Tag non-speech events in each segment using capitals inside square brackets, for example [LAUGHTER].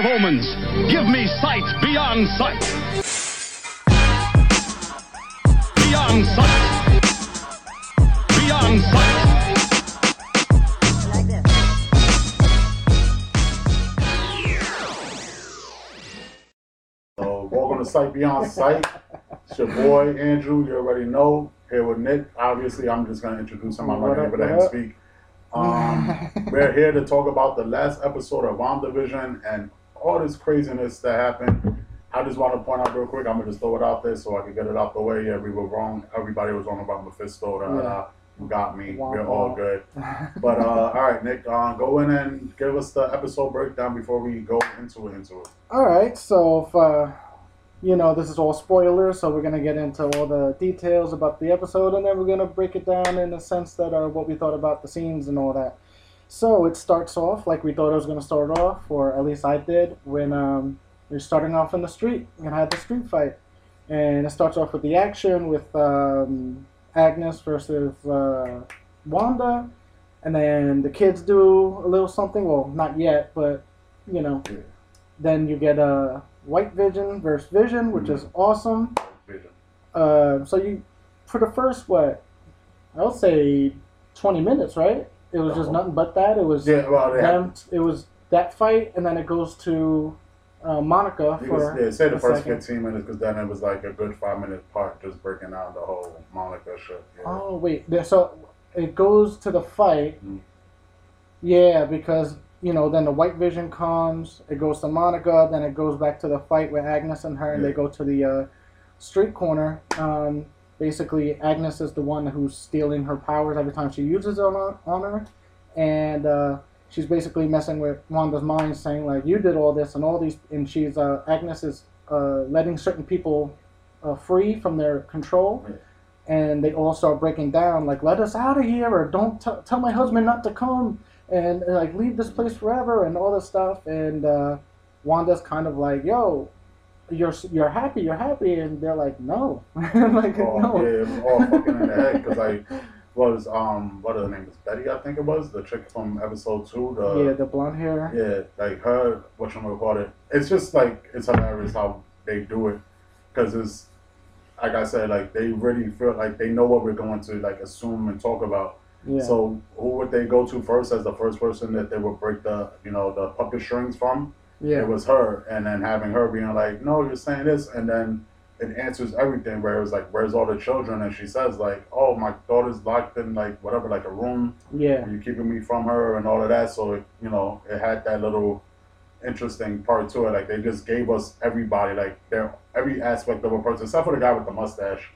of omens. Give me sight beyond sight. Beyond sight. Beyond sight. So welcome to Sight Beyond Sight. It's your boy Andrew. You already know. Here with Nick. Obviously, I'm just gonna introduce him. I'm not gonna up, let him speak. Um, we're here to talk about the last episode of WandaVision and all this craziness that happened. I just want to point out real quick. I'm gonna just throw it out there so I can get it out the way. Yeah, we were wrong. Everybody was wrong about Mephisto. Da, da. You got me. Wah, We're all good. But uh, [LAUGHS] all right, Nick, uh, go in and give us the episode breakdown before we go into it. Into it. All right, so if uh, you know this is all spoilers, so we're gonna get into all the details about the episode, and then we're gonna break it down in the sense that uh, what we thought about the scenes and all that. So it starts off like we thought it was gonna start off, or at least I did, when um, we're starting off in the street. Gonna have the street fight, and it starts off with the action with um, Agnes versus uh, Wanda, and then the kids do a little something. Well, not yet, but you know. Yeah. Then you get a White Vision versus Vision, which is awesome. Vision. Uh, so you, for the first what, I would say, twenty minutes, right? It was just nothing but that. It was Yeah, well, they them. It was that fight, and then it goes to uh, Monica for could, yeah, say the first second. 15 minutes because then it was like a good five minute part just breaking down the whole Monica shit. Yeah. Oh wait, so it goes to the fight. Mm. Yeah, because you know then the White Vision comes. It goes to Monica. Then it goes back to the fight with Agnes and her, and they go to the uh, street corner. Um, basically, Agnes is the one who's stealing her powers every time she uses it on, on her, and uh, she's basically messing with Wanda's mind, saying like, "You did all this and all these," and she's uh, Agnes is uh, letting certain people uh, free from their control. And they all start breaking down like let us out of here or don't t- tell my husband not to come and like leave this place forever and all this stuff. And uh, wanda's kind of like yo you're you're happy you're happy and they're like no [LAUGHS] like Oh, no yeah, it was all fucking in the head because I was, um, what her name was? Betty, I think it was. The chick from episode two. The, yeah the blonde hair Yeah, like her, what you call it. It's just like it's hilarious how they do it, because it's like I said, like they really feel like they know what we're going to like assume and talk about. yeah So who would they go to first as the first person that they would break the you know the puppet strings from? Yeah It was her, and then having her being like, "No, you're saying this," and then it answers everything. Where it was like, "Where's all the children?" And she says like, "Oh, my daughter's locked in like whatever, like a room." yeah you're keeping me from her and all of that. So it, you know, it had that little interesting part to it. Like they just gave us everybody, like their every aspect of a person, except for the guy with the mustache.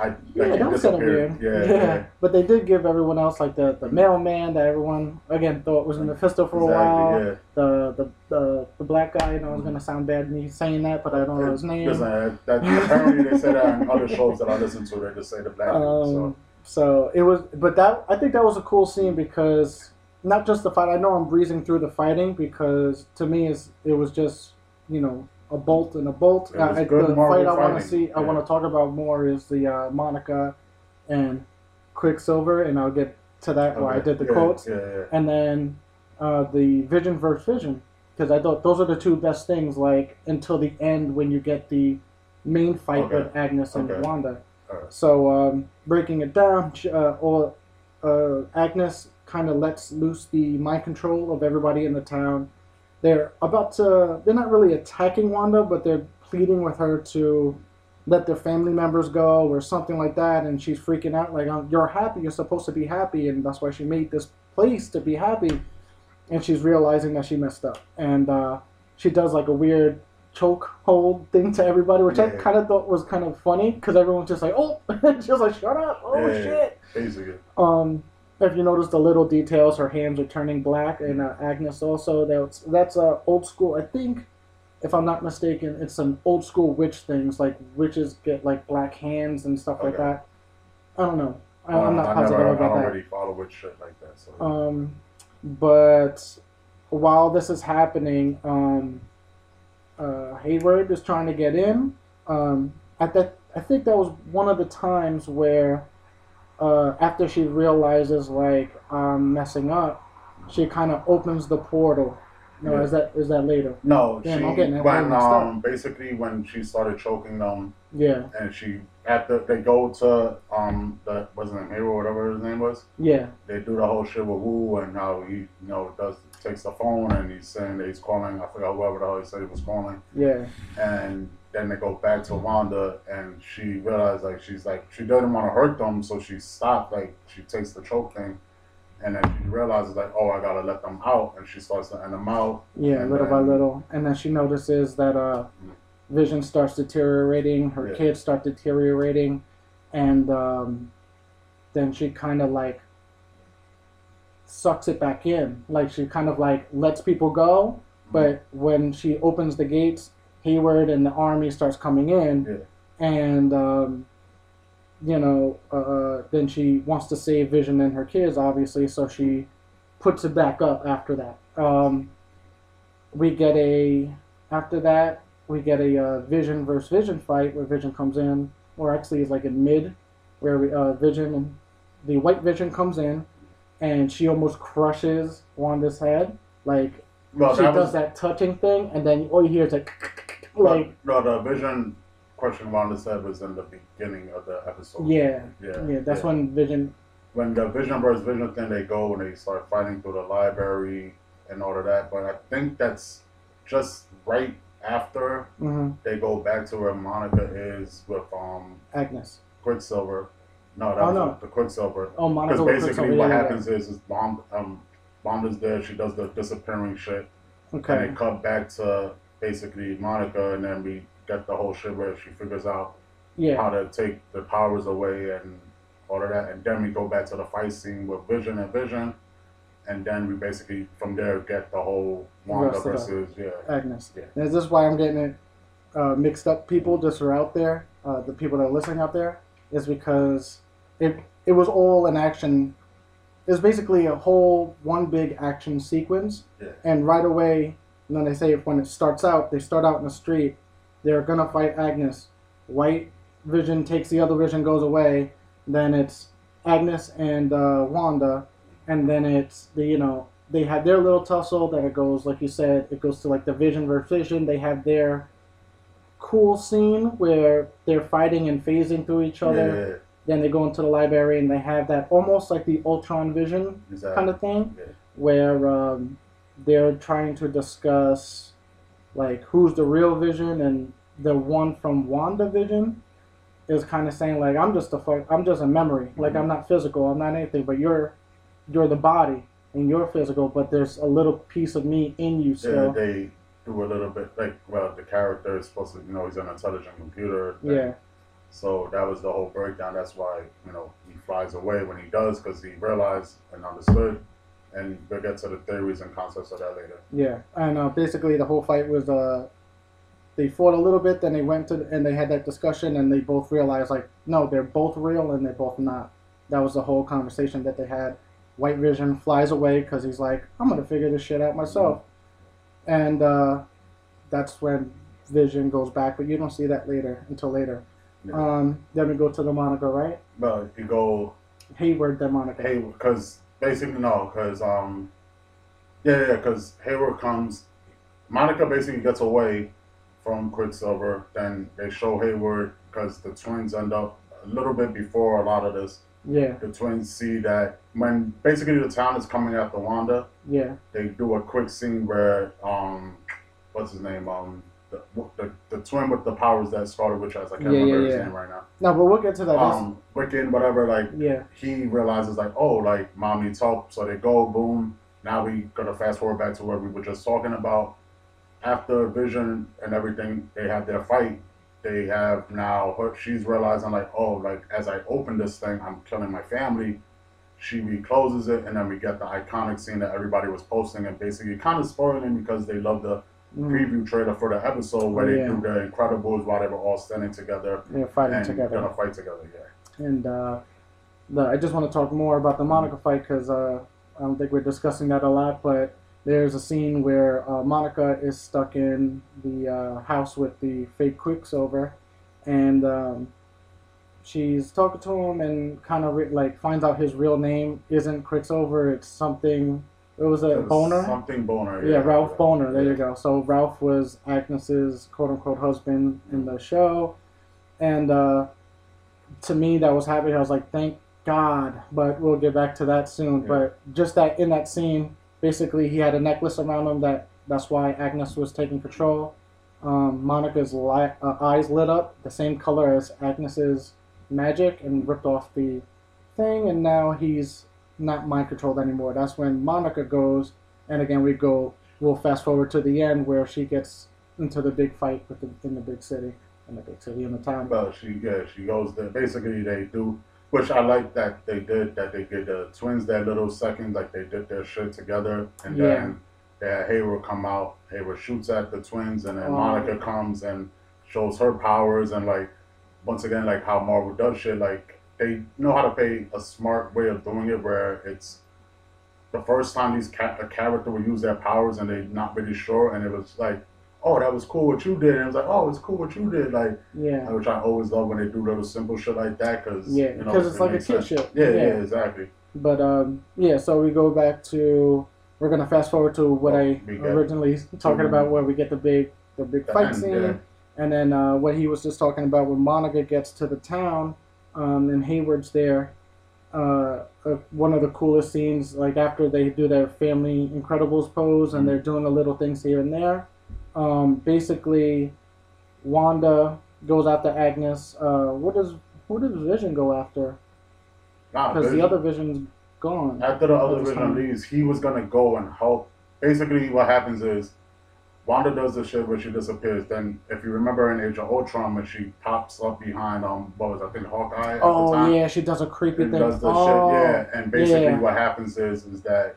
I yeah, he that was kind of weird. Yeah, yeah. but they did give everyone else like the, the mailman that everyone again thought was in the Mephisto for a while. Yeah. The, the the the black guy, you know, it's gonna sound bad me saying that, but I don't know his name. Listen, uh, that, apparently they said that in other shows that I listen to. They just say the black people. So Um, so it was, but that I think that was a cool scene because not just the fight. I know I'm breezing through the fighting because to me is it was just you know a bolt and a bolt. I, the Marvel fight I want to see, I want to talk about more is the uh, Monica and Quicksilver, and I'll get to that where I did the yeah, quotes, Yeah, yeah. and then uh, the Vision versus Vision because I thought those are the two best things. Like until the end when you get the main fight Okay. with Agnes and Okay. Wanda. Alright. So um, breaking it down, uh, or uh, Agnes kind of lets loose the mind control of everybody in the town. They're about to. They're not really attacking Wanda, but they're pleading with her to let their family members go or something like that. And she's freaking out, like, um, "You're happy. You're supposed to be happy, and that's why she made this place to be happy." And she's realizing that she messed up, and uh, she does like a weird choke hold thing to everybody, which I kind of thought was kind of funny because everyone's just like, "Oh," [LAUGHS] she was like, "Shut up! Oh Yeah. shit!" Basically, Um, if you notice the little details, her hands are turning black, and uh, Agnes also. That's that's uh, old school. I think, if I'm not mistaken, it's some old school witch things. Like witches get like black hands and stuff like that. I don't know. I, Uh, I'm not I positive never, I about don't that. really follow with shit like that. So Um, but while this is happening, um, uh, Hayward is trying to get in. Um, at that, I think that was one of the times where, uh, after she realizes like I'm messing up, she kind of opens the portal, No, Yeah. is that is that later? No, Damn, she I'm getting when way mixed up. um basically when she started choking them. Yeah, and she at the they go to um the his name Hero whatever his name was? Yeah, they do the whole shit with Wu and how he you know does takes the phone and he's saying that he's calling I forgot whoever the hell he said he was calling. Yeah, and then they go back to Wanda and she realized like she's like she doesn't want to hurt them so she stopped like she takes the choke thing. And then she realizes like oh I gotta let them out and she starts letting them out. Yeah, little by little, and then she notices that uh, Vision starts deteriorating, her Yeah. kids start deteriorating, and um, then she kind of like sucks it back in, like she kind of like lets people go, but when she opens the gates, Hayward and the army starts coming in, Yeah. and um, you know, uh, then she wants to save Vision and her kids, obviously, so she puts it back up after that. Um, we get a after that we get a uh, Vision versus Vision fight where Vision comes in, or actually is like in mid, where we, uh, Vision and the White Vision comes in, and she almost crushes Wanda's head, like well she does was that touching thing, and then all you hear is like, [LAUGHS] like no the vision question Wanda said was in the beginning of the episode yeah, yeah yeah. That's when Vision, when the Vision versus Vision thing, they go and they start fighting through the library and all of that. But I think that's just right after hmm they go back to where Monica is with um Agnes. Quicksilver. No, that Oh, was no. the Quicksilver. Oh, Monica. Because basically what yeah, yeah, happens is, is Bond, um, Wanda's there. She does the disappearing shit, yeah. and Okay. they cut back to basically Monica, and then we get the whole shit where she figures out Yeah. how to take the powers away and all of that. And then we go back to the fight scene with Vision and Vision. And then we basically from there get the whole Wanda versus yeah. Agnes. Yeah. And is this why I'm getting it uh, mixed up? People just are out there, uh, the people that are listening out there, is because it it was all an action. It's basically a whole one big action sequence, Yeah. and right away, and then they say when it starts out, they start out in the street. They're gonna fight Agnes. White Vision takes the other Vision, goes away. Then it's Agnes and uh, Wanda, and then it's the you know they have their little tussle. Then it goes like you said, it goes to like the Vision versus Vision. They have their cool scene where they're fighting and phasing through each other. Yeah, Then they go into the library and they have that almost like the Ultron Vision exactly. kind of thing, Yeah. where um, they're trying to discuss like who's the real Vision, and the one from WandaVision is kind of saying like I'm just a fuck, I'm just a memory, like I'm not physical, I'm not anything, but you're you're the body and you're physical, but there's a little piece of me in you Yeah, they do a little bit like well, the character is supposed to you know he's an intelligent computer. thing. Yeah, So that was the whole breakdown. That's why you know he flies away when he does because he realized and understood. And we'll get to the theories and concepts of that later. yeah, and uh, basically the whole fight was uh, they fought a little bit, then they went to and they had that discussion, and they both realized like no, they're both real and they're both not. That was the whole conversation that they had. White Vision flies away because he's like, I'm gonna figure this shit out myself, and uh, that's when Vision goes back, but you don't see that later until later. Yeah. Um, then we go to the Monica, right? Well, you go Hayward, then Monica. Hey, because basically no, because um, yeah, yeah, because Hayward comes, Monica basically gets away from Quicksilver. Then they show Hayward because the twins end up a little bit before a lot of this. Yeah, The twins see that when basically the town is coming after Wanda, yeah, they do a quick scene where um, what's his name um. The, the, the twin with the powers that Scarlet Witch has, I can't Yeah, remember yeah, his yeah. name right now. no, but we'll get to that. Um, Wiccan, whatever, like yeah, he realizes like, oh, like mom needs help, so they go, boom. Now we gotta fast forward back to where we were just talking about. After Vision and everything, they have their fight. They have now her, she's realizing like, oh, like as I open this thing, I'm killing my family. She recloses it, and then we get the iconic scene that everybody was posting, and basically kind of spoiling because they love the preview trailer for the episode where Yeah. they do the Incredibles while they were all standing together they're fighting and together. gonna fight together. Yeah. And uh, the, I just want to talk more about the Monica fight because uh, I don't think we're discussing that a lot. But there's a scene where uh, Monica is stuck in the uh, house with the fake Quicksilver, and um, she's talking to him and kind of re- like finds out his real name isn't Quicksilver. It's something It was a It was Bohner. Something Bohner. Yeah, Ralph Bohner. There Yeah. you go. So Ralph was Agnes's quote unquote husband in the show, and uh, to me that was happy. I was like, thank God. But we'll get back to that soon. Yeah. But just that in that scene, basically he had a necklace around him that that's why Agnes was taking control. Um, Monica's li- uh, eyes lit up the same color as Agnes's magic and ripped off the thing, and now he's not mind controlled anymore. That's when Monica goes, and again we go. We'll fast forward to the end where she gets into the big fight with the, in the big city, in the big city in the town. But she, yeah, she goes there. Basically, they do, which I like that they did, that they did the twins that little second, like they did their shit together, and Yeah. then that Hayward come out, Hayward shoots at the twins, and then Oh. Monica comes and shows her powers, and like once again, like how Marvel does shit, like they know how to pay a smart way of doing it, where it's the first time these ca- a character will use their powers and they're not really sure, and it was like. Oh, that was cool what you did. And it was like, oh, it's cool what you did. Like, yeah, which I always love when they do little simple shit like that because Yeah, you know, it's it like a kid shit. Yeah, yeah, Yeah. exactly. but um, yeah. So we go back to we're gonna fast forward to what Well, I originally talking to- about, where we get the big the big The fight end, scene. yeah. And then uh, what he was just talking about when Monica gets to the town um, and Hayward's there. Uh, uh, one of the coolest scenes, like after they do their family Incredibles pose and Mhm. they're doing the little things here and there. Um, basically, Wanda goes after Agnes. Uh, what does who does Vision go after? Nah, Because the other Vision's gone. after the other Vision leaves, he was gonna go and help. Basically, what happens is Wanda does the shit where she disappears. Then, if you remember in Age of Ultron, when she pops up behind um, what was I think Hawkeye at the Oh time. yeah, she does a creepy thing. does the oh, shit, yeah. And basically, yeah. what happens is is that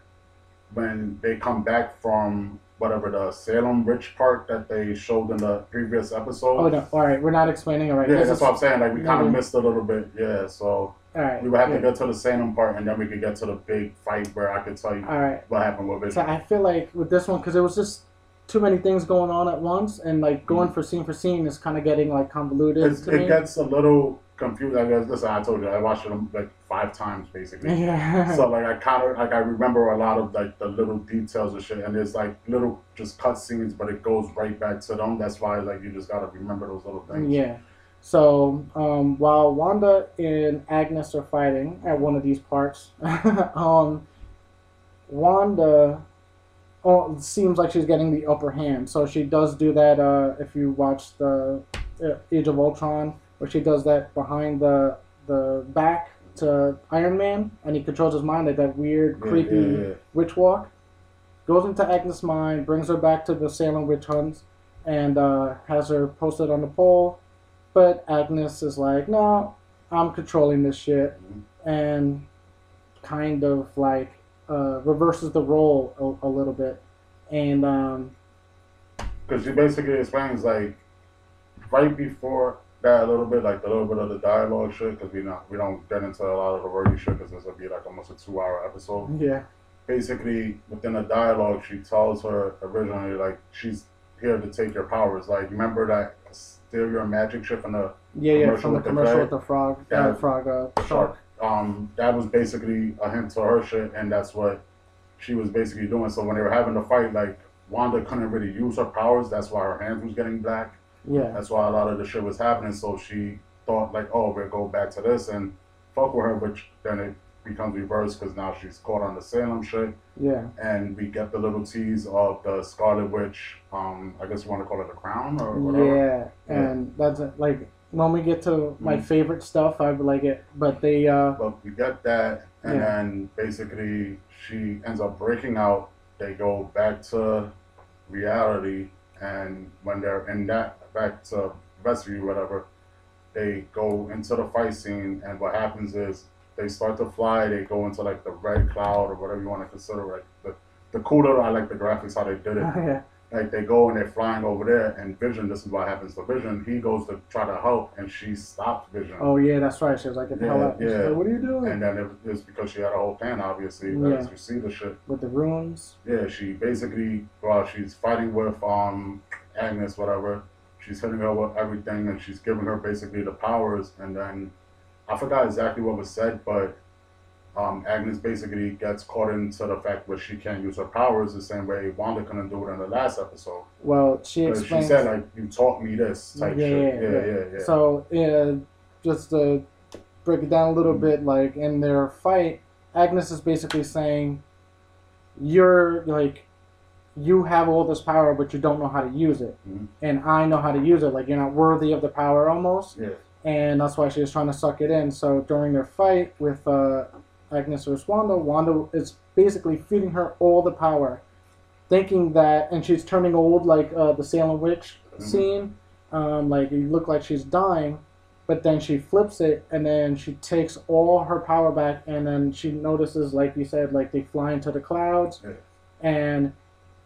when they come back from whatever the Salem witch part that they showed in the previous episode. Oh no! All right, we're not explaining it right. Yeah, This that's is- what I'm saying. Like we kind of missed a little bit. Yeah, so All right. we would have yeah. to get to the Salem part, and then we could get to the big fight where I could tell you All right. what happened with it. So I feel like with this one, because it was just too many things going on at once, and like going for scene for scene is kind of getting like convoluted It's, it me. gets a little confused. I guess listen, I told you I watched it like five times basically. [LAUGHS] yeah. So like I kind of like I remember a lot of like the little details and shit, and there's like little just cut scenes, but it goes right back to them. That's why like you just gotta remember those little things. Yeah. So um, while Wanda and Agnes are fighting at one of these parts, [LAUGHS] um, Wanda oh, seems like she's getting the upper hand. So she does do that. Uh, if you watch the uh, Age of Ultron, where she does that behind the the back to Iron Man, and he controls his mind like that weird, creepy yeah, yeah. witch walk. Goes into Agnes' mind, brings her back to the Salem witch hunts, and uh, has her posted on the pole. But Agnes is like, no, I'm controlling this shit, Mhm. and kind of like uh, reverses the role a, a little bit. And um, Because she basically explains like right before that a little bit, like a little bit of the dialogue shit, because we not we don't get into a lot of the wordy shit, because this would be like almost a two hour episode. yeah, Basically, within the dialogue, she tells her originally like she's here to take your powers. Like remember that steal your magic shit from the yeah, yeah, from the the commercial with the frog, uh, Yeah. frog, uh, shark. shark. Um, that was basically a hint to her shit, and that's what she was basically doing. So when they were having the fight, like Wanda couldn't really use her powers. That's why her hands was getting black. Yeah, That's why a lot of the shit was happening. So she thought like, oh, we'll go back to this and fuck with her, which then it becomes reversed because now she's caught on the Salem shit, yeah, and we get the little tease of the Scarlet Witch. Um, I guess you want to call it the crown or whatever. yeah. And that's it. like when we get to my Mhm. favorite stuff, I would like it. But they, uh, But we get that, and Yeah. then basically she ends up breaking out. They go back to reality, and when they're in that back to rescue, whatever, they go into the fight scene, and what happens is they start to fly. They go into like the red cloud or whatever you want to consider. Like the the cooler. I like the graphics how they did it. [LAUGHS] yeah, Like they go and they're flying over there, and Vision. This is what happens to Vision. He goes to try to help, and she stops Vision. oh yeah, that's right. She was like, "Get the Yeah, out!" And she's yeah. like, what are you doing? And then it was because she had a whole plan, obviously, Yeah. as you see the shit. With the runes. Yeah, she basically, while she's fighting with um Agnes, whatever, she's hitting her with everything, and she's giving her basically the powers. And then I forgot exactly what was said, but um, Agnes basically gets caught into the fact where she can't use her powers the same way Wanda couldn't do it in the last episode. Well, she explains. she said like, "You taught me this type yeah, shit." yeah, Yeah, yeah. yeah, yeah. So yeah, just to break it down a little Mhm. bit, like in their fight, Agnes is basically saying, "You're like, you have all this power, but you don't know how to use it, Mhm. and I know how to use it. Like you're not worthy of the power almost." yeah. and that's why she was trying to suck it in. So during their fight with uh, Agnes versus Wanda, Wanda is basically feeding her all the power, thinking that, and she's turning old like uh, the Salem witch Mhm. scene, um, like you look like she's dying, but then she flips it and then she takes all her power back, and then she notices, like you said, like they fly into the clouds, Yeah. and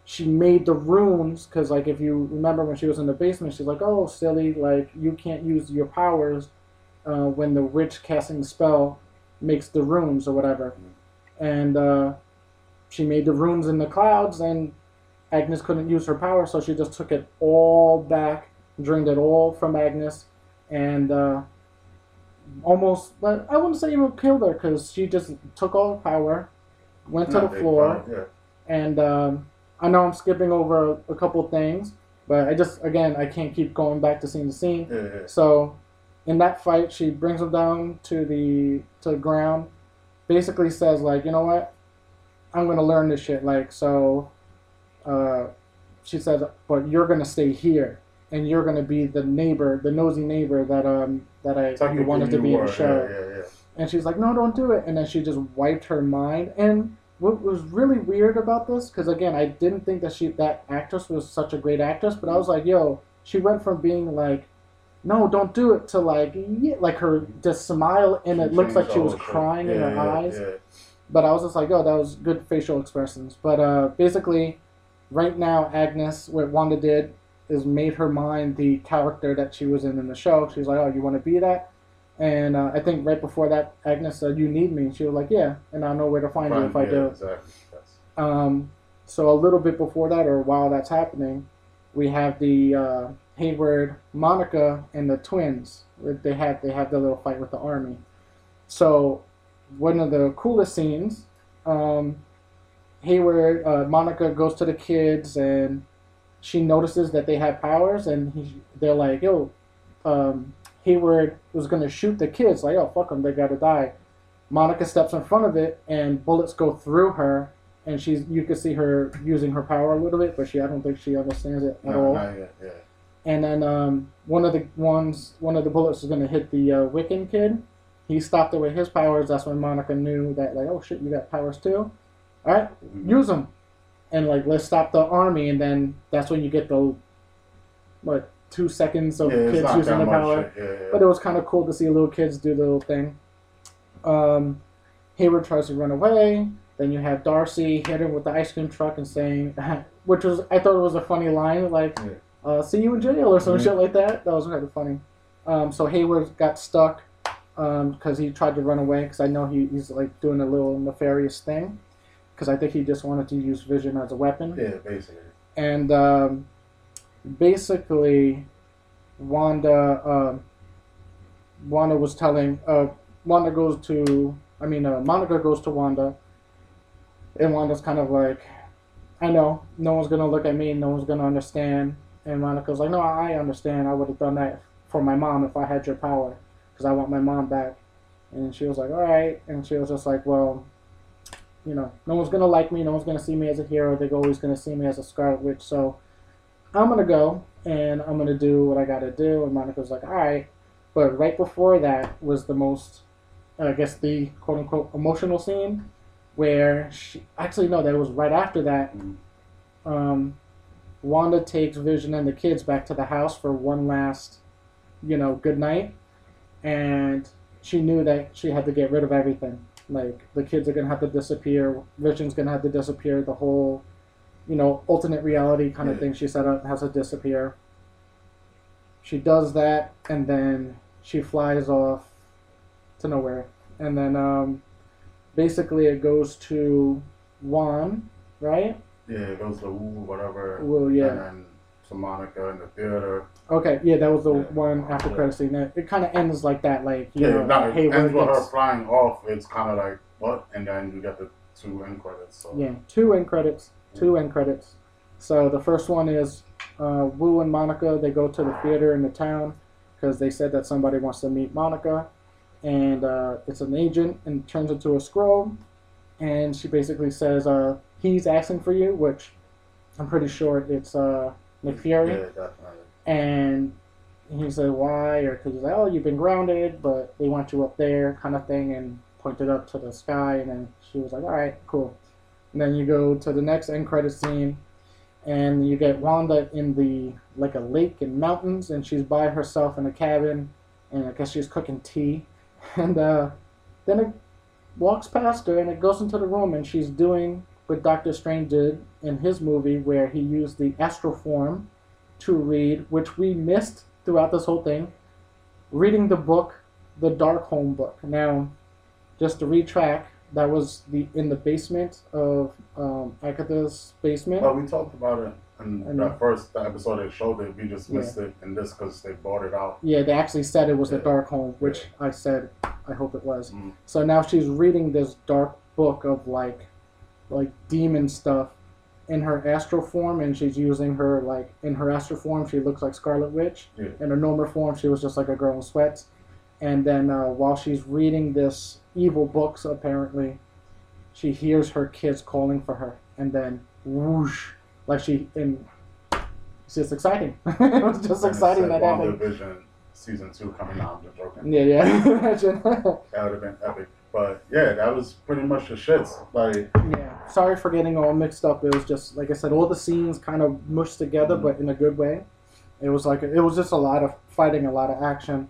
she made the runes because like if you remember when she was in the basement she's like oh silly like you can't use your powers uh, when the witch casting the spell makes the runes or whatever and uh, she made the runes in the clouds and agnes couldn't use her power so she just took it all back drained it all from agnes and uh, almost but i wouldn't say even killed her because she just took all the power went to the floor Yeah. and um, I know I'm skipping over a couple things, but I just again I can't keep going back to scene to scene. Yeah, yeah. So, in that fight, she brings him down to the to the ground. Basically says like, you know what, I'm gonna learn this shit. Like so, uh, she says, but you're gonna stay here, and you're gonna be the neighbor, the nosy neighbor that um that I you wanted to be in the show. Yeah, yeah, yeah. And she's like, no, don't do it. And then she just wiped her mind. And what was really weird about this, because again, I didn't think that she that actress was such a great actress, but I was like, yo, she went from being like, no, don't do it, to like, yeah, like her just smile, and it looks like she was crying in her yeah, eyes. Yeah. But I was just like, oh, that was good facial expressions. But uh, basically, right now, Agnes, what Wanda did is made her mind the character that she was in in the show. She's like, oh, you want to be that? And uh, I think right before that, Agnes said, "You need me." She was like, "Yeah," and I know where to find you if I do. Exactly. Yes. Um, so a little bit before that, or while that's happening, we have the uh, Hayward, Monica, and the twins. They had they have their little fight with the army. So one of the coolest scenes, um, Hayward, uh, Monica goes to the kids and she notices that they have powers, and he, they're like, "Yo, um, Hayward was gonna shoot the kids. Like, oh fuck them, they gotta die." Monica steps in front of it, and bullets go through her, and she's you can see her using her power a little bit, but she I don't think she understands it at No, all. not yet, yeah. And then um, one of the ones, one of the bullets was gonna hit the uh, Wiccan kid. He stopped it with his powers. That's when Monica knew that like, oh shit, you got powers too. All right, Mhm. use them, and like let's stop the army. And then that's when you get the what two seconds of yeah, kids using the power. Yeah, yeah. But it was kind of cool to see little kids do the little thing. Um, Hayward tries to run away. Then you have Darcy hit him with the ice cream truck and saying, [LAUGHS] which was I thought it was a funny line, like. Uh, "See you in jail" or some Mhm. shit like that. That was kind of funny. Um, so Hayward got stuck because he tried to run away. Because I know he, he's like doing a little nefarious thing. Because I think he just wanted to use Vision as a weapon yeah, basically. and um, basically, Wanda, um Wanda was telling, uh, Wanda goes to, I mean, uh, Monica goes to Wanda, and Wanda's kind of like, I know, no one's gonna look at me, no one's gonna understand, and Monica's like, no, I understand, I would have done that for my mom if I had your power, because I want my mom back, and she was like, all right, and she was just like, well, you know, no one's gonna like me, no one's gonna see me as a hero, they're always gonna see me as a Scarlet Witch, so I'm gonna go and I'm gonna do what I gotta do. And Monica's like, all right. But right before that was the most, I guess, the quote unquote emotional scene where she actually no, that was right after that. Mhm. Um, Wanda takes Vision and the kids back to the house for one last, you know, good night, and she knew that she had to get rid of everything. Like the kids are gonna have to disappear. Vision's gonna have to disappear. The whole you know, alternate reality kind of thing she set up has to disappear. She does that, and then she flies off to nowhere. And then um, basically it goes to Juan, right? Yeah, it goes to Woo, whatever. Well, yeah. And then to Monica in the theater. Okay, yeah, that was the Yeah. one after Yeah. credit scene. It, kind of ends like that, like, you Yeah, know, no, it ends with her flying off. It's kind of like What? And then you get the two end credits. So Yeah, two end credits. Two end credits. So the first one is uh, Wu and Monica. They go to the theater in the town because they said that somebody wants to meet Monica, and uh, it's an agent and turns into a scroll, and she basically says uh, he's asking for you, which I'm pretty sure it's uh, Nick Fury. Yeah, definitely. And he said, why? Or because he's like, oh, you've been grounded, but they want you up there, kind of thing, and pointed up to the sky. And then she was like, all right, cool. And then you go to the next end credit scene, and you get Wanda in the like a lake and mountains, and she's by herself in a cabin, and I guess she's cooking tea. [LAUGHS] And uh, then it walks past her, and it goes into the room, and she's doing what Doctor Strange did in his movie, where he used the astral form to read, which we missed throughout this whole thing, reading the book, the Darkhold book. Now, just to retrack, that was the in the basement of um, Agatha's basement. Well, we talked about it in And- that first episode they showed it. We just missed it in this because they bought it out. Yeah, they actually said it was the Yeah. Darkhold, which I said I hope it was. Mm. So now she's reading this dark book of like, like demon stuff, in her astral form, and she's using her like in her astral form she looks like Scarlet Witch. Yeah. In her normal form she was just like a girl in sweats. And then uh, while she's reading this evil books, apparently, she hears her kids calling for her, and then whoosh, like she and it's just exciting. [LAUGHS] it was just And it exciting that happened. WandaVision season two coming out. Joking. Yeah, yeah. [LAUGHS] Imagine. That would have been epic. But yeah, that was pretty much the shits. Like yeah. Sorry for getting all mixed up. It was just like I said, all the scenes kind of mushed together, Mhm. but in a good way. It was like it was just a lot of fighting, a lot of action,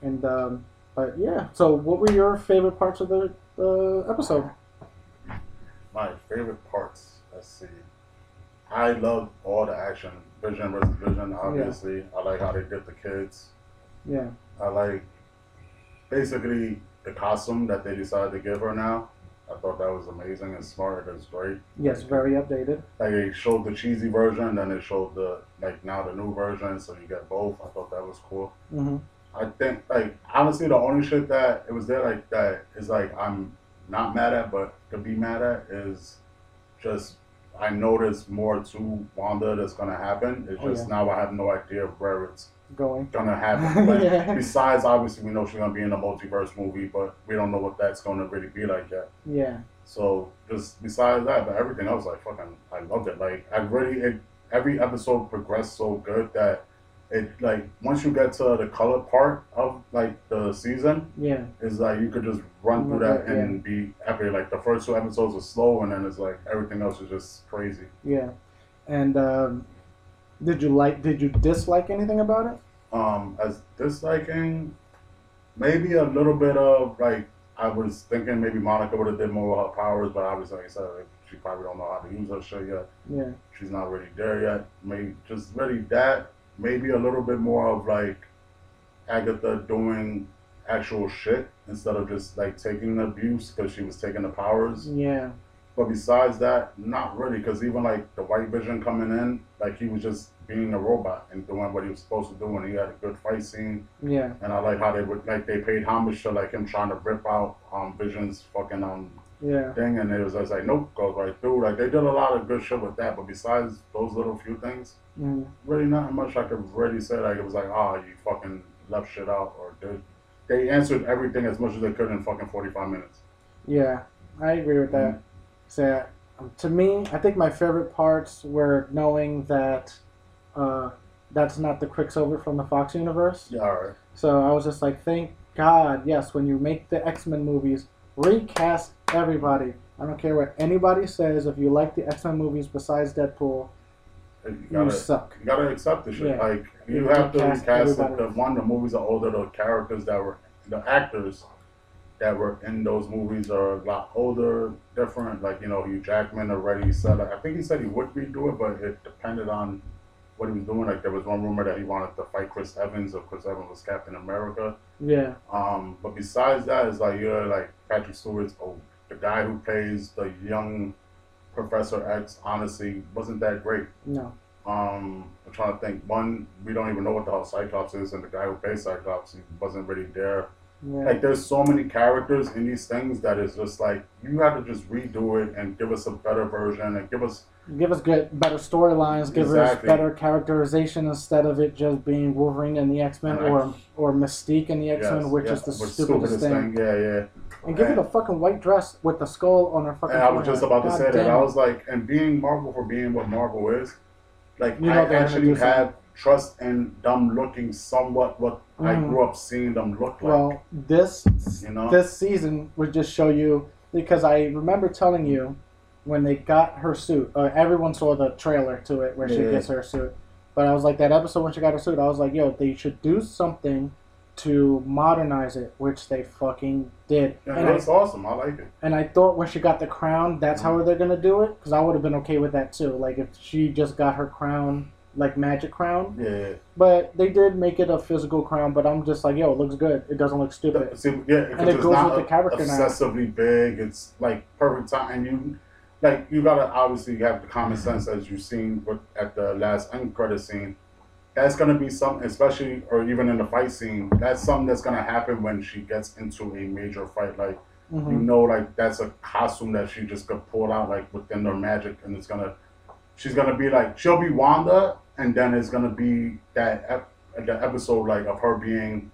and um, but yeah. So, what were your favorite parts of the uh, episode? my favorite parts. Let's see. I love all the action. Vision versus Vision, obviously. I like how they did the kids. Yeah, I like basically the costume that they decided to give her now. I thought that was amazing and smart. It was great. yes, very updated. Like they showed the cheesy version, then they showed the like now the new version, so you get both. I thought that was cool. hmm I think like honestly the only shit that it was there like that is like I'm not mad at but to be mad at is just I know there's more to Wanda that's gonna happen. It's Oh, just yeah. now I have no idea where it's Going. gonna [LAUGHS] happen. Like, Yeah. Besides obviously we know she's gonna be in a multiverse movie, but we don't know what that's gonna really be like yet. Yeah, So just besides that, but everything else like fucking I loved it. Like I really it, every episode progressed so good that it like once you get to the color part of like the season, yeah, is like you could just run through that and be happy. Like the first two episodes are slow and then it's like everything else is just crazy. yeah. And um, did you like? Did you dislike anything about it? Um as disliking maybe a little bit of like I was thinking maybe Monica would have did more with her powers, but obviously like I said like, she probably don't know how to use her shit yet. Yeah, she's not really there yet. Maybe just really that. Maybe a little bit more of like Agatha doing actual shit instead of just like taking the abuse because she was taking the powers. yeah, But besides that, not really. Because even like the White Vision coming in, like he was just being a robot and doing what he was supposed to do, and he had a good fight scene. yeah, And I like how they would like they paid homage to like him trying to rip out um Vision's fucking um yeah, thing, and it was just like nope, goes right through. Like they did a lot of good shit with that, but besides those little few things, mm, really not much I could really say. Like it was like, oh, you fucking left shit out, or did they answered everything as much as they could in fucking forty five minutes. yeah. I agree with that. So, um, to me, I think my favorite parts were knowing that uh, that's not the Quicksilver from the Fox universe. Yeah, right. So I was just like, thank God, yes, when you make the X Men movies, recast everybody. I don't care what anybody says. If you like the X Men movies besides Deadpool, You you gotta, suck. you gotta accept the shit. Yeah. Like you You have to recast everybody. The one, the movies are older. The characters that were the actors that were in those movies are a lot older, different. Like you know, Hugh Jackman already said. I think he said he would redo it, but it depended on what he was doing. Like there was one rumor that he wanted to fight Chris Evans, if Chris Evans was Captain America. Yeah, Um, but besides that, it's like you're like Patrick Stewart's oh, the guy who plays the young Professor X. Honestly, wasn't that great. no. Um, I'm trying to think. One, we don't even know what the hell Cyclops is, and the guy who plays Cyclops he wasn't really there. Yeah. Like there's so many characters in these things that is just like you have to just redo it and give us a better version and give us give us good, better storylines. Give Exactly. us better characterization instead of it just being Wolverine and the X Men or or Mystique and the X Men, yes, which yes, is the which stupidest, thing. Yeah, yeah. And give it a fucking white dress with the skull on her fucking. And I was just about to say that. damn I was like, and being Marvel for being what Marvel is, like You know I actually have trust and them looking somewhat what I Mhm. grew up seeing them look like. Well, this you know, this season would just show you because I remember telling you when they got her suit. Uh, everyone saw the trailer to it where she gets her suit, but I was like that episode when she got her suit. I was like, yo, they should do something to modernize it, which they fucking did. yeah, and, I, it's awesome. I like it. and I thought when she got the crown, that's how they're gonna do it. Because I would have been okay with that too. Like if she just got her crown, like magic crown. Yeah. But they did make it a physical crown. But I'm just like, yo, it looks good. It doesn't look stupid. See, yeah, And it goes not with the character now. excessively big. It's like perfect time, and you like you gotta obviously have the common sense as you've seen with, at the last end credit scene. That's gonna be something, especially or even in the fight scene. That's something that's gonna happen when she gets into a major fight. Like you hmm know, like that's a costume that she just got pulled out like within her magic, and it's gonna. She's gonna be like she'll be Wanda, and then it's gonna be that ep- the episode like of her being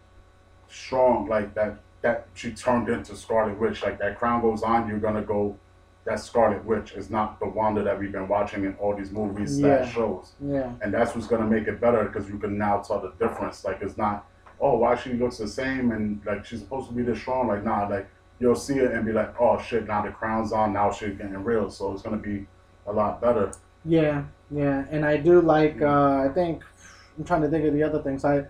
strong, like that that she turned into Scarlet Witch. Like that crown goes on, you're gonna go. That Scarlet Witch is not the Wanda that we've been watching in all these movies Yeah. that shows, Yeah. and that's what's gonna make it better because you can now tell the difference. Like it's not, oh, why she looks the same and like she's supposed to be this strong. Like nah, like you'll see it and be like, oh shit, now the crown's on, now she's getting real. So it's gonna be a lot better. Yeah, yeah, and I do like. Uh, I think I'm trying to think of the other things. I,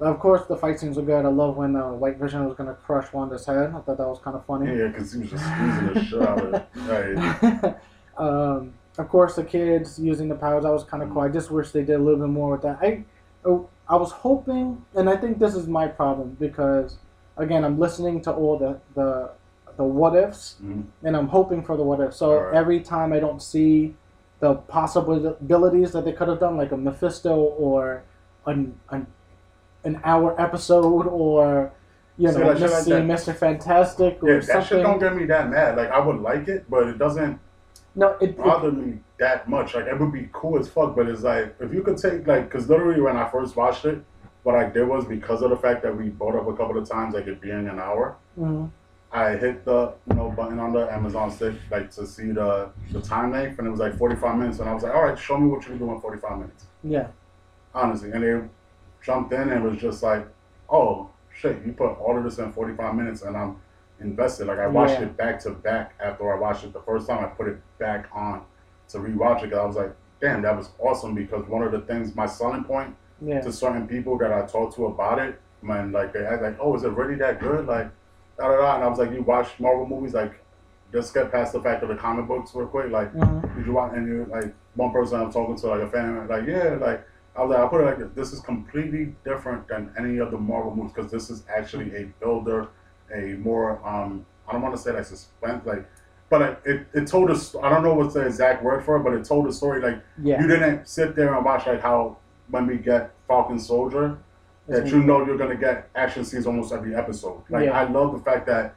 of course, the fight scenes are good. I love when uh, White Vision was gonna crush Wanda's head. I thought that was kind of funny. Yeah, because he was just squeezing the shit out of it. [LAUGHS] Right. um, of course, the kids using the powers. That was kind of cool. I just wish they did a little bit more with that. I, oh, I was hoping, and I think this is my problem because, again, I'm listening to all the the the what ifs, Mhm. and I'm hoping for the what ifs. So Alright. every time I don't see the possibilities that they could have done, like a Mephisto or an an, an hour episode, or you know, like shit like. Mr. Fantastic or Yeah, that shit don't get me that mad. Like I would like it, but it doesn't no, it, it bother me that much. Like it would be cool as fuck, but it's like if you could take like, because literally when I first watched it, what I did was because of the fact that we brought up a couple of times, like it being an hour. mhm. I hit the you know button on the Amazon stick like to see the the time length, and it was like 45 minutes, and I was like, all right, show me what you can do in 45 minutes, yeah. honestly. And they jumped in and was just like, oh shit, you put all of this in 45 minutes, and I'm invested. Like I watched Yeah. it back to back after I watched it the first time. I put it back on to rewatch it I was like, damn, that was awesome. Because one of the things, my selling point Yeah. to certain people that I talked to about it, when like they act like, oh, is it really that good? Like, da da da. And I was like, you watch Marvel movies, like, just get past the fact of the comic books real quick. Like, Mhm. did you watch? And you like one person I'm talking to, like a fan, like, yeah, like. I was like, I put it like this. This is completely different than any of the Marvel movies because this is actually a builder, a more um I don't want to say like suspense like, but like, it it told us I don't know what's the exact word for it, but it told a story like Yeah. you didn't sit there and watch like how when we get Falcon Soldier that It's- you know you're gonna get action scenes almost every episode. Like Yeah. I love the fact that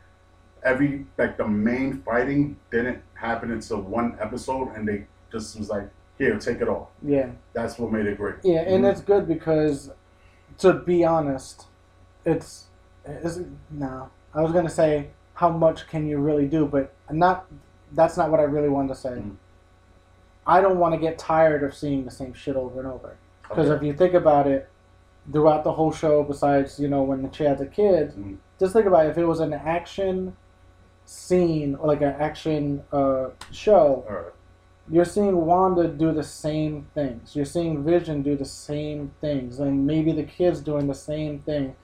every like the main fighting didn't happen until one episode and they just was like, here, take it all. Yeah. That's what made it great. Yeah, and Mhm. it's good because, to be honest, it's, it's no. I was gonna say how much can you really do, but not. That's not what I really wanted to say. Mhm. I don't want to get tired of seeing the same shit over and over. Because Okay. if you think about it, throughout the whole show, besides you know when she had the kids, Mhm. just think about it, if it was an action scene or like an action uh, show, right. you're seeing Wanda do the same things. You're seeing Vision do the same things, and maybe the kids doing the same thing.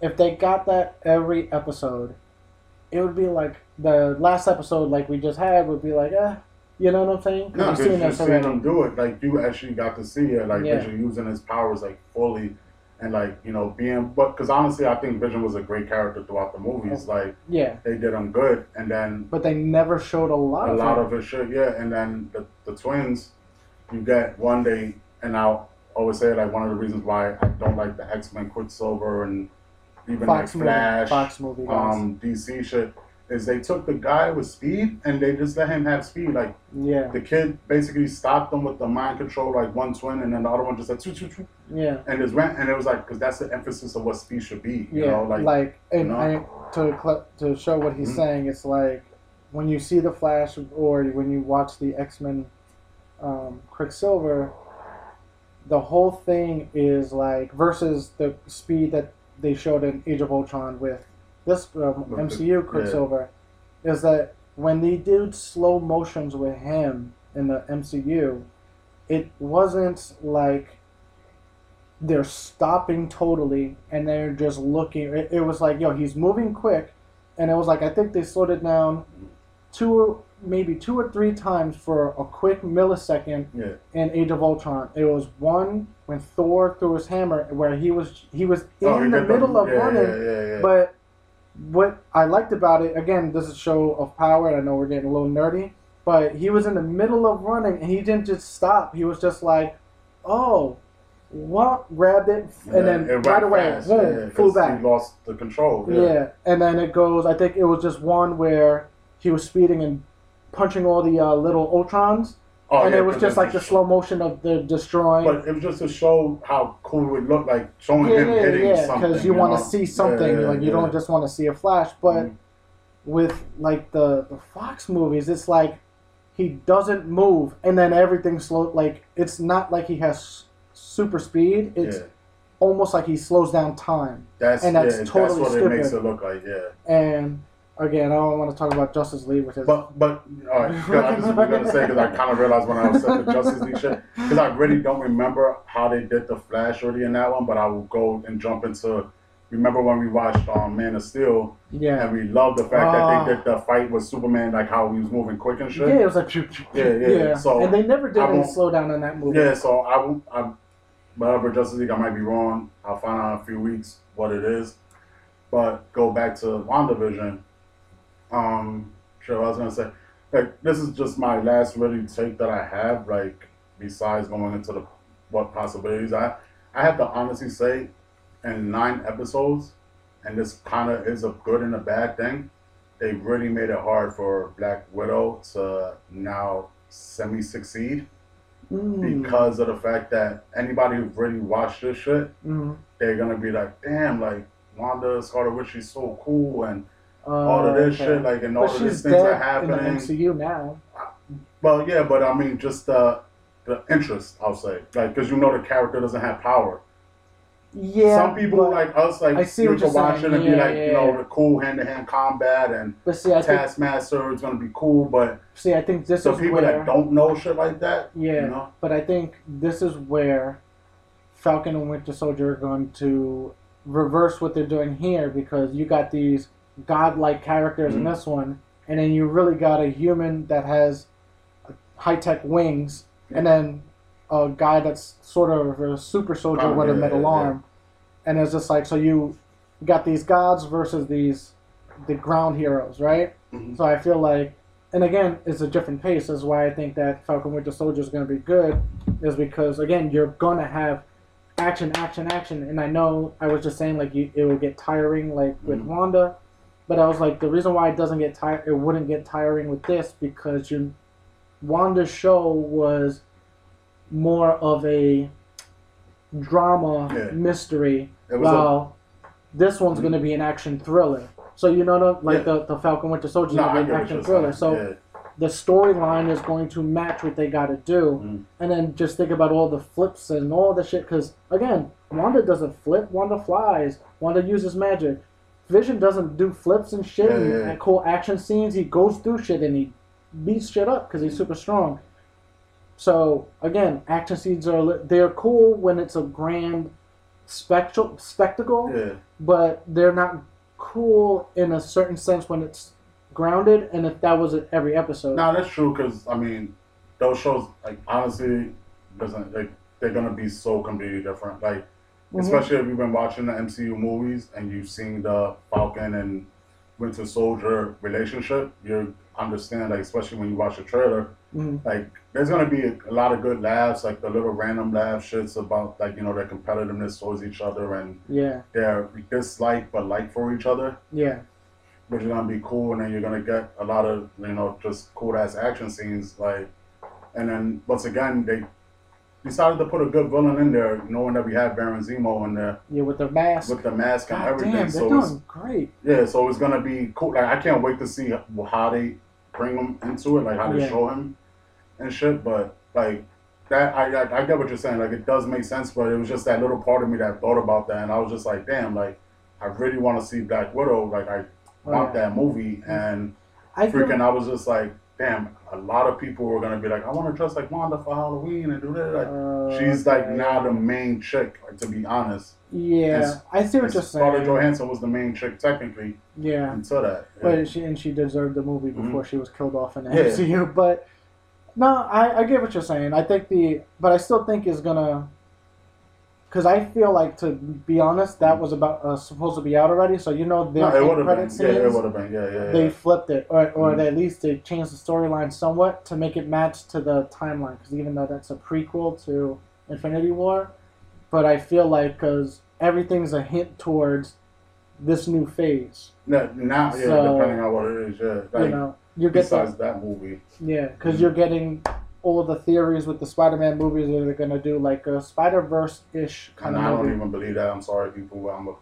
If they got that every episode, it would be like the last episode, like we just had, would be like, eh, you know what I'm saying? No, because seen you this seen already. him do it. Like you actually got to see it, like Yeah. Vision using his powers like fully, and like you know being. But because honestly, I think Vision was a great character throughout the movies. Like Yeah, they did him good, and then but they never showed a lot a of lot it. of his shit. Yeah, and then the, the twins, you get one day, and I'll always say like one of the reasons why I don't like the X Men Quicksilver and even Fox like movie, Flash, Fox movie, guys. um, DC shit, is they took the guy with speed and they just let him have speed. Like yeah, the kid basically stopped him with the mind control, like one twin, and then the other one just like choo choo choo, yeah, and just went. And it was like because that's the emphasis of what speed should be. You yeah. know, like, like, and you know? I, to cl- to show what he's Mhm. saying, it's like when you see the Flash or when you watch the X Men, um, Quicksilver, the whole thing is like versus the speed that they showed in Age of Ultron with this um, MCU Quicksilver, is that when they did slow motions with him in the MCU, it wasn't like they're stopping totally and they're just looking. It, it was like, yo, he's moving quick, and it was like I think they slowed it down two, maybe two or three times for a quick millisecond yeah, in Age of Ultron. It was one when Thor threw his hammer, where he was he was in Oh, he the middle of yeah, running, Yeah, yeah, yeah. but what I liked about it, again, this is a show of power, and I know we're getting a little nerdy, but he was in the middle of running, and he didn't just stop. He was just like, oh, what? Grabbed it, and then it right away, fast, boom, yeah, flew back. He lost the control. Yeah. Yeah, and then it goes, I think it was just one where he was speeding and punching all the uh, little Ultrons, Oh, and yeah, it was just like the slow motion of the destroying. But it was just to show how cool it would look like showing yeah, him yeah, hitting yeah, something. because you, want to see something. Like you don't just want to see a flash. But Mhm. with like the the Fox movies, it's like he doesn't move, and then everything slow. Like it's not like he has super speed. It's almost like he slows down time. that's and that's yeah, totally that's what it makes it look like. Yeah, And again, I don't want to talk about Justice League, which is but but all right, I just was gonna say because I kind of realized when I was at the Justice League shit because I really don't remember how they did the Flash really in that one, but I will go and jump into. Remember when we watched um, Man of Steel yeah. and we loved the fact Ah. that they did the fight with Superman, like how he was moving quick and shit. Yeah, it was like pew. Yeah, yeah, so and they never did any slow down in that movie. Yeah, so I, won't- I, whatever Justice League, I might be wrong. I'll find out in a few weeks what it is. But go back to WandaVision. Um, sure, I was gonna say, like, this is just my last really take that I have. Like, besides going into the what possibilities I, I have to honestly say, in nine episodes, and this kind of is a good and a bad thing. They really made it hard for Black Widow to now semi succeed Mm. because of the fact that anybody who really watched this shit, Mm. they're gonna be like, damn, like Wanda Scarlet Witch is so cool and Uh, all of this okay. shit, like and all But of these things are dead in the. MCU now. Well, yeah, but I mean, just the the interest, I'll say, like because you know the character doesn't have power. Yeah. Some people like us, like I see you what you're can watch saying. it and be like, yeah, you know, yeah. the cool hand to hand combat and but see, I Taskmaster is gonna be cool, but see, I think this the is people where that don't know shit like that, yeah. you know, But I think this is where Falcon and Winter Soldier are going to reverse what they're doing here because you got these godlike characters in Mhm. this one, and then you really got a human that has high tech wings, and then a guy that's sort of a super soldier Oh, with a yeah, metal yeah, arm, and it's just like so you got these gods versus these the ground heroes, right? Mhm. So I feel like, and again, it's a different pace. That's why I think that Falcon Winter Soldier is going to be good, is because again, you're going to have action, action, action. And I know I was just saying like you, it will get tiring like with Mhm. Wanda, but I was like the reason why it doesn't get tired, it wouldn't get tiring with this because you, Wanda's show was more of a drama Yeah. mystery was a, this one's going to be an action thriller. So you know, the, like Yeah. the, the Falcon Winter Soldier is no, to be get an action thriller. saying. So yeah. the storyline is going to match what they got to do, Mhm. and then just think about all the flips and all the shit. Because again, Wanda doesn't flip. Wanda flies. Wanda uses magic. Vision doesn't do flips and shit Yeah, and, yeah. and cool action scenes. He goes through shit and he beats shit up because he's mm-hmm. super strong. So again, action scenes are they're cool when it's a grand spectacle spectacle yeah. but they're not cool in a certain sense when it's grounded and if that was every episode No, that's true because I mean, those shows like honestly doesn't like they're gonna be so completely different. Like Mhm. especially if you've been watching the MCU movies and you've seen the Falcon and Winter Soldier relationship, you understand like especially when you watch the trailer, Mhm. Like, there's gonna be a, a lot of good laughs, like the little random laugh shits about like you know their competitiveness towards each other and Yeah, their dislike but like for each other, yeah, which is gonna be cool. And then you're gonna get a lot of you know just cool ass action scenes, like, and then once again they decided to put a good villain in there, knowing that we had Baron Zemo in there yeah. With the mask. with the mask and God everything. damn, they're so it's doing great. Yeah, so it's gonna be cool. Like I can't wait to see how they bring him into it, like how they Yeah. show him and shit. But like that, I, I I get what you're saying. Like it does make sense, but it was just that little part of me that thought about that, and I was just like, damn, like I really want to see Black Widow. Like I want that movie, and I feel, freaking, I was just like, damn. A lot of people were gonna be like, I want to dress like Wanda for Halloween and do that. Like, uh, she's like now the main chick. Like, to be honest, Yeah, It's- I see what you're Scarlett saying. Johansson was the main chick technically Yeah, until that. but she and she deserved the movie before she was killed off in the Mm-hmm. Yeah. MCU. But no, I, I get what you're saying. I think the, but I still think is gonna, because I feel like to be honest, that was about uh, supposed to be out already. So you know, No, their it would have credit been. Yeah, it would have been. Yeah, yeah, they flipped it, or or Mhm. at least they changed the storyline somewhat to make it match to the timeline. Because even though that's a prequel to Infinity War, but I feel like because everything's a hint towards this new phase. Now, now yeah, So- depending on what it is, yeah. Like, you know, you get besides the that movie, yeah, because you're getting all the theories with the Spider-Man movies that they're gonna do like a Spider-Verse ish kind and I don't movie. even believe that. I'm sorry, people. I'm a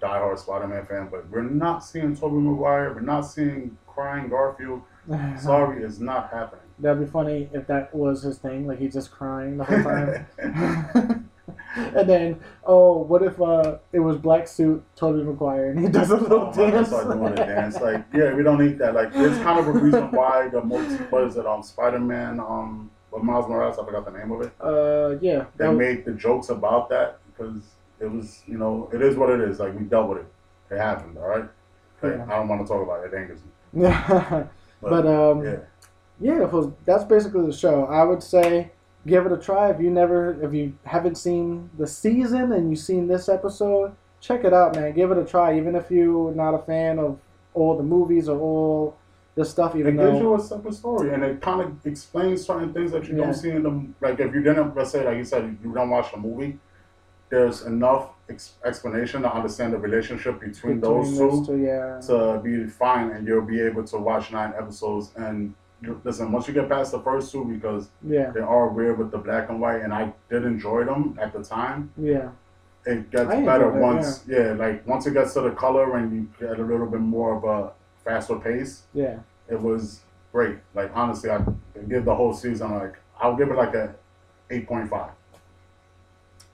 diehard Spider-Man fan, but we're not seeing Tobey Maguire. We're not seeing crying Garfield. [LAUGHS] Sorry, it's not happening. That'd be funny if that was his thing, like he's just crying the whole time. [LAUGHS] and then, oh, what if uh, it was black suit Tobey Maguire and he does a little Oh, man, dance? start doing a dance. Like, yeah, we don't need that. Like, there's kind of a reason why the multi what is it, um, Spider-Man, um, with Miles Morales, I forgot the name of it. uh, yeah. They was- made the jokes about that because it was, you know, it is what it is. Like, we dealt with it. It happened, all right? Like, Yeah. I don't want to talk about it. It angers me. [LAUGHS] but um, yeah. Yeah, that's basically the show. I would say give it a try if you never, if you haven't seen the season and you've seen this episode, check it out, man. Give it a try, even if you're not a fan of all the movies or all the stuff. Even It Even gives though, you a simple story, and it kind of explains certain things that you Yeah. don't see in them. like. If you didn't, let's say, like you said, you don't watch the movie. There's enough ex- explanation to understand the relationship between, those two yeah, to be fine, and you'll be able to watch nine episodes. And listen, once you get past the first two, because yeah, they are weird with the black and white, and I did enjoy them at the time. yeah, It gets I better once, yeah. like once it gets to the color and you get a little bit more of a faster pace yeah. it was great. Like honestly, I give the whole season like I'll give it like a eight point five.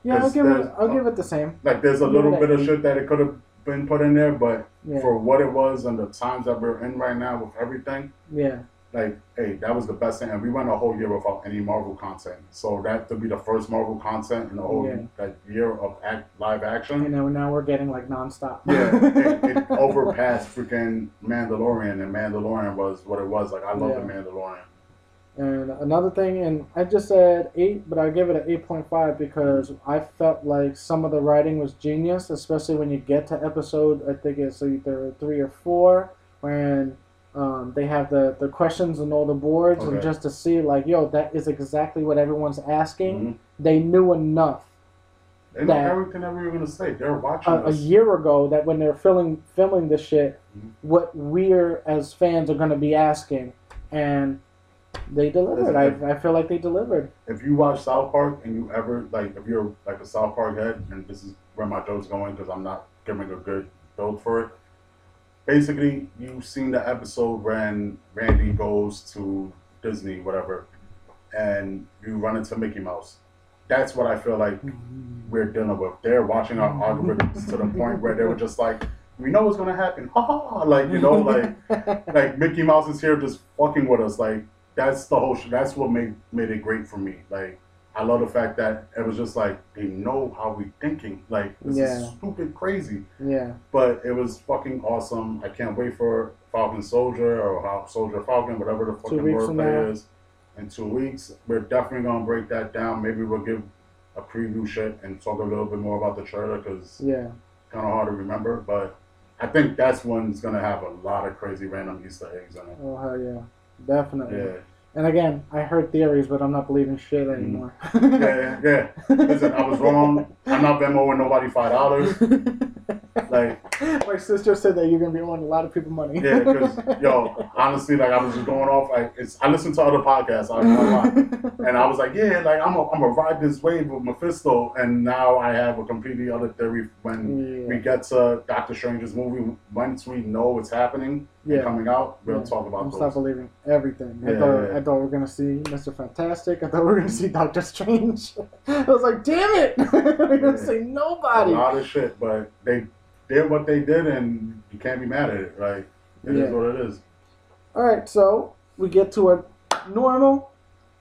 Yeah, I'll give it. I'll give it the same. Like there's a little bit of eight. shit that it could have been put in there, but Yeah, for what it was and the times that we're in right now with everything, yeah, like hey, that was the best thing. And we went a whole year without any Marvel content, so that to be the first Marvel content in the whole Yeah. like year of act, live you know, now we're getting like nonstop. Yeah, it, [LAUGHS] it overpassed freaking Mandalorian, and Mandalorian was what it was. Like I love Yeah. the Mandalorian. And another thing, and I just said eight, but I give it an eight point five because I felt like some of the writing was genius, especially when you get to episode. I think it's either three or four when um, they have the the questions and all the boards, and just to see like, yo, that is exactly what everyone's asking. Mhm. They knew enough They know everything that we were gonna say. They're watching a, a year ago that when they're filming filming this shit, Mhm. what we're as fans are going to be asking, and they delivered. I, I feel like they delivered. If you watch South Park and you ever like, if you're like a South Park head, and this is where my joke's going because I'm not giving a good build for it. Basically, you've seen the episode when Randy goes to Disney, whatever, and you run into Mickey Mouse. That's what I feel like we're dealing with. They're watching our algorithms to the point where they were just like, we know what's gonna happen. Ha ha! Like you know, like [LAUGHS] like Mickey Mouse is here just fucking with us. Like that's the whole. Sh- that's what made made it great for me. Like I love the fact that it was just like they know how we thinking. Like this Yeah. is stupid crazy, yeah, but it was fucking awesome. I can't wait for Falcon Soldier or how Soldier Falcon, whatever the fucking wordplay is. In two weeks, we're definitely gonna break that down. Maybe we'll give a preview shit and talk a little bit more about the trailer because yeah, kind of hard to remember, but I think that's one that's gonna have a lot of crazy random Easter eggs in it. oh hell yeah, definitely. Yeah, And again, I heard theories, but I'm not believing shit mm. anymore. [LAUGHS] Yeah, yeah. Listen, I was wrong. I'm not Venmoing nobody five dollars. [LAUGHS] Like, [LAUGHS] My sister said that you're gonna be owing a lot of people money. yeah, because yo, [LAUGHS] honestly, like I was just going off. Like, it's I listen to other podcasts. I don't know. [LAUGHS] And I was like, yeah, like I'm a, I'm gonna ride this wave with Mephisto, and now I have a completely other theory when Yeah. we get to Doctor Strange's movie. Once we know what's happening and Yeah. coming out, we'll Yeah. talk I'm about stop believing everything. I Yeah, thought yeah. I thought we were gonna see Mr. Fantastic. I thought we were gonna see Doctor Strange. I was like, damn it! we're gonna Yeah. see A nobody. lot of shit, but they did what they did, and you can't be mad at it. Like, it is Yeah. what it is. All right, so we get to our normal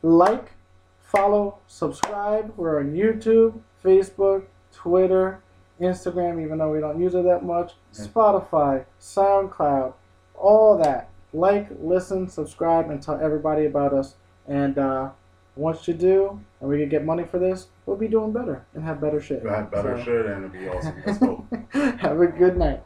like, follow, subscribe. We're on YouTube, Facebook, Twitter, Instagram, even though we don't use it that much. Yeah. Spotify, SoundCloud, all that. Like, listen, subscribe, and tell everybody about us. And uh, once you do, and we can get money for this, we'll be doing better and have better shit. We'll have better So- shit, and it'll be awesome. Let's go. [LAUGHS] have a good night.